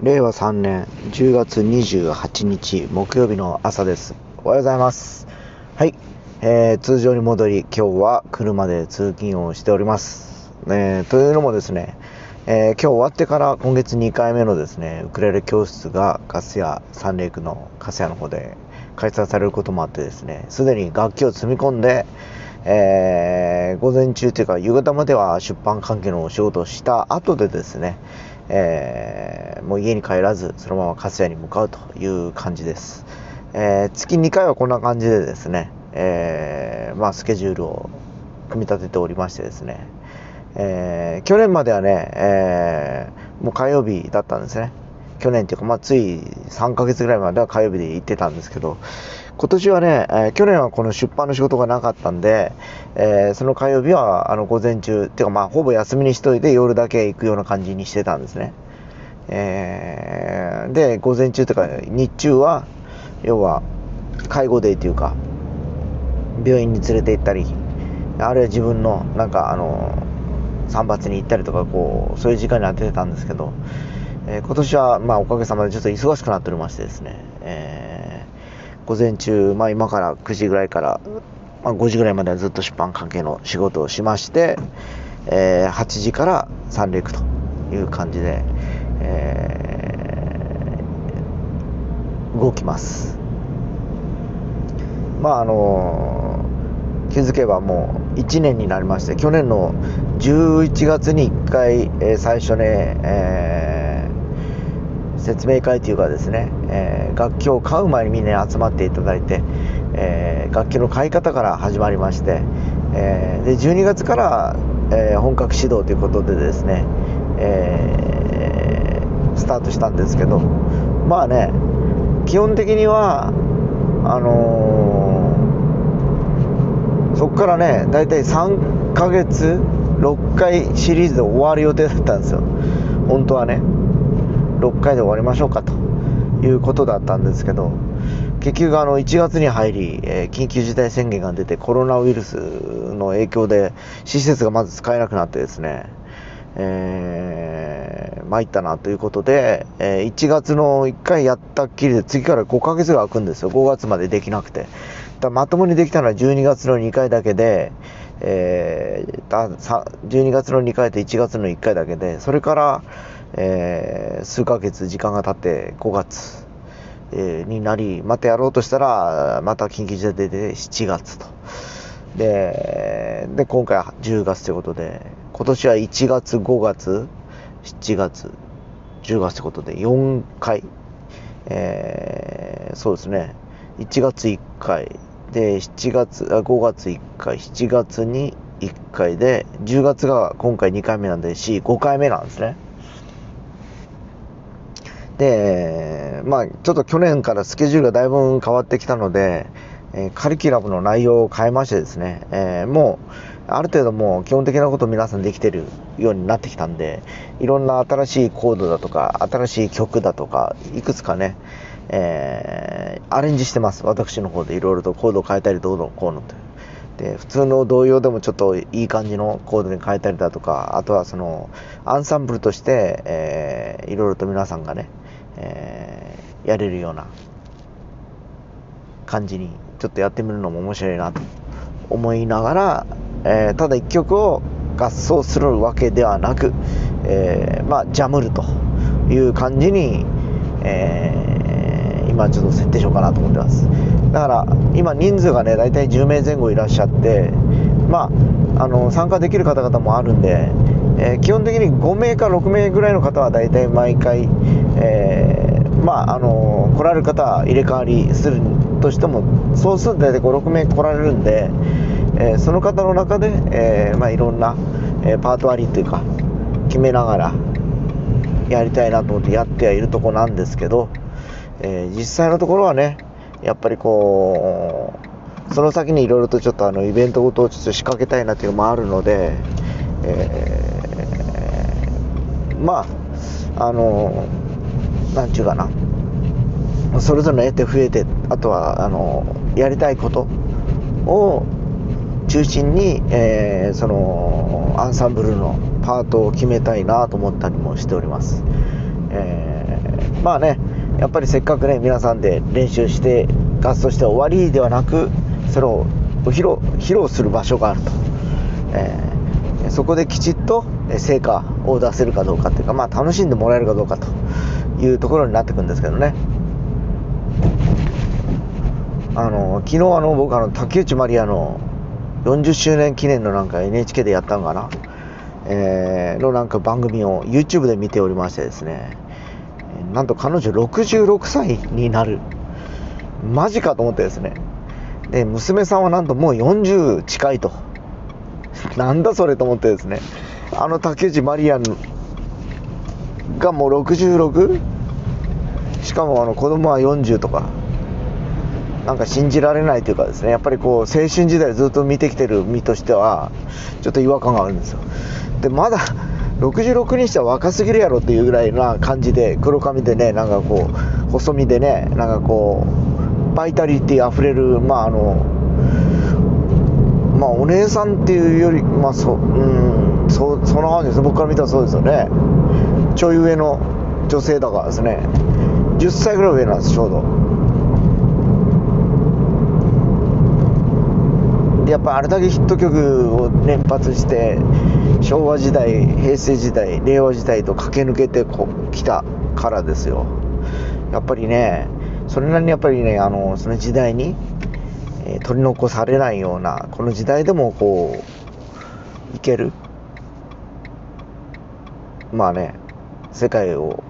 令和3年10月28日木曜日の朝です。おはようございます。はい、えー通常に戻り、今日は車で通勤をしております。えーというのもですね、えー今日終わってから今月2回目のですね、ウクレレ教室が粕谷三霊区の粕谷の方で開催されることもあってですね、すでに楽器を積み込んで、えー午前中というか夕方までは出版関係のお仕事をした後でですね、えーもう家に帰らずそのまま粕谷に向かうという感じです、えー月2回はこんな感じでですね、えーまあ、スケジュールを組み立てておりましてですね、え去年まではね、えもう火曜日だったんですね。去年っていうか、まあ、つい3ヶ月ぐらいまでは火曜日で行ってたんですけど今年はね、えー去年はこの出版の仕事がなかったんで、えーその火曜日はあの午前中っていうかまあほぼ休みにしといて夜だけ行くような感じにしてたんですね、えーで午前中というか日中は要は介護デーというか病院に連れて行ったりあるいは自分のなんかあの散髪に行ったりとかこうそういう時間に当ててたんですけど、え今年はまあおかげさまでちょっと忙しくなっておりましてですね、えー午前中、まあ、今から9時ぐらいから、まあ、5時ぐらいまではずっと出版関係の仕事をしまして、えー8時から三陸という感じで、えー動きます。まああの気づけばもう1年になりまして去年の11月に1回、えー最初ね、えー説明会というかですね、えー楽器を買う前にみんなに集まっていただいて、えー楽器の買い方から始まりまして、えーで12月から、え本格指導ということでですね、えスタートしたんですけどまあね基本的にはあのそこからね大体3ヶ月6回シリーズで終わる予定だったんですよ。本当はね。6回で終わりましょうかということだったんですけど結局あの1月に入り、えー緊急事態宣言が出てコロナウイルスの影響で施設がまず使えなくなってですねえー、参ったなということで、えー1月の1回やったっきりで次から5ヶ月が空くんですよ。5月までできなくて。だまともにできたのは12月の2回だけで、えー12月の2回と1月の1回だけでそれから、えー数ヶ月時間が経って5月、えーになりまたやろうとしたらまた緊急事態で出て7月と。でで今回は10月ということで今年は1月5月7月10月ということで4回、えーそうですね。1月1回。で7月あ5月1回。7月に1回で10月が今回2回目なんで45回目なんですね。でまあちょっと去年からスケジュールがだいぶ変わってきたので、えカリキュラムの内容を変えましてですね、えーもうある程度もう基本的なことを皆さんできてるようになってきたんでいろんな新しいコードだとか新しい曲だとかいくつかね、えーアレンジしてます。私の方でいろいろとコードを変えたりどうのこうのとで普通の童謡でもちょっといい感じのコードに変えたりだとかあとはそのアンサンブルとして、えーいろいろと皆さんがね、えーやれるような感じにちょっとやってみるのも面白いなと思いながら、えーただ一曲を合奏するわけではなく、えーまあジャムるという感じに、えー今ちょっと設定しようかなと思ってます。だから今人数がね大体10名前後いらっしゃってまああの参加できる方々もあるんで、え基本的に5名か6名ぐらいの方は大体毎回、えまああの来られる方は入れ替わりするとしてもそうすると大体56名来られるんで、えその方の中で、えまあ、いろんな、えパート割りというか決めながらやりたいなと思ってやってはいるとこなんですけど、え実際のところはねやっぱりこうその先にいろいろとちょっとあのイベントごとをちょっと仕掛けたいなというのもあるので、えまああのなんちゅうかな。それぞれの得て増えてあとはあのやりたいことを中心に、えーそのアンサンブルのパートを決めたいなと思ったりもしております。えー、まあねやっぱりせっかくね皆さんで練習して活動して終わりではなくそれを披露披露する場所があると、えー、そこできちっと成果を出せるかどうかっていうか、まあ、楽しんでもらえるかどうかというところになってくるんですけどね。あの昨日あの僕あの竹内まりやの40周年記念のなんか NHK でやったのかな、えー、のなんか番組を YouTube で見ておりましてですね。なんと彼女66歳になる。マジかと思ってですね。で娘さんはなんともう40近いと。なんだそれと思ってですね。あの竹内まりやんがもう 66? しかもあの子供は40とか。なんか信じられないというかですね。やっぱりこう青春時代ずっと見てきてる身としてはちょっと違和感があるんですよ。でまだ66にしては若すぎるやろっていうぐらいな感じで黒髪でねなんかこう細身でねなんかこうバイタリティあふれるまああのまあお姉さんっていうよりまあそううん。そその感じです。僕から見たらそうですよね。ちょい上の女性だからですね。10歳ぐらい上なんですちょうど。やっぱあれだけヒット曲を連発して昭和時代平成時代令和時代と駆け抜けてこ来たからですよ。やっぱりねそれなりにやっぱりねあのその時代にえ取り残されないようなこの時代でもこういける。まあね世界を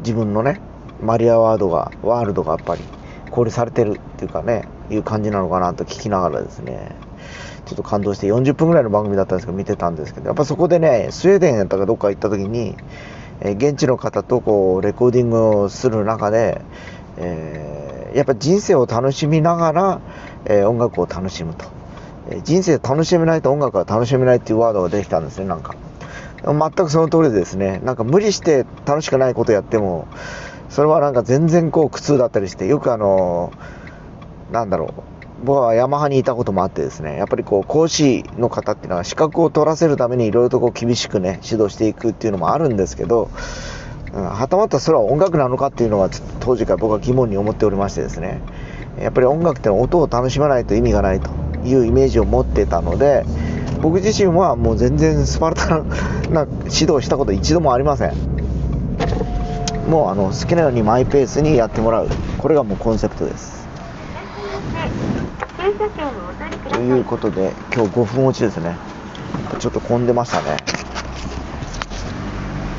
自分のねマリアワードがワールドがやっぱり交流されてるっていうかねいう感じなのかなと聞きながらですねちょっと感動して40分ぐらいの番組だったんですけど見てたんですけどやっぱそこでねスウェーデンやったかどっか行った時に、え現地の方とこうレコーディングをする中で、えーやっぱ人生を楽しみながら、えー、音楽を楽しむと、え、人生楽しめないと音楽は楽しめないっていうワードが出てきたんですねなんか。全くその通りでですねなんか無理して楽しくないことやってもそれはなんか全然こう苦痛だったりしてよくあのなんだろう僕はヤマハにいたこともあってですねやっぱりこう講師の方っていうのは資格を取らせるためにいろいろとこう厳しくね指導していくっていうのもあるんですけどうんはたまたそれは音楽なのかっていうのは当時から僕は疑問に思っておりましてですねやっぱり音楽ってのは音を楽しまないと意味がないと。いうイメージを持ってたので僕自身はもう全然スパルタな指導したこと一度もありません。もうあの好きなようにマイペースにやってもらう。これがもうコンセプトです。ということで今日5分落ちですね。ちょっと混んでましたね。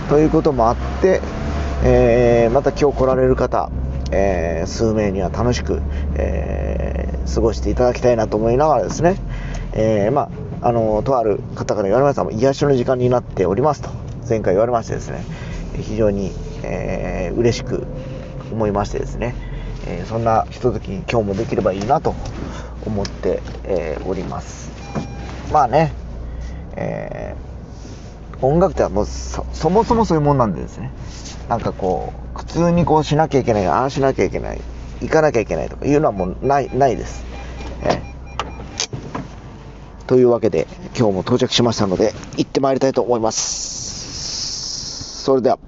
ということもあって、えー、また今日来られる方、えー、数名には楽しく、えー、過ごしていただきたいなと思いながらですね、えまあ、あのとある方から言われました癒しの時間になっておりますと前回言われましてですね非常に、えー、嬉しく思いましてですね、えそんなひとときに今日もできればいいなと思って、えおります。まあね、えー音楽ってはもうそもそもそういうもんなんでですね。なんかこう普通にこうしなきゃいけないああしなきゃいけない行かなきゃいけないとかいうのはもうないないです、えというわけで今日も到着しましたので行ってまいりたいと思います。それでは。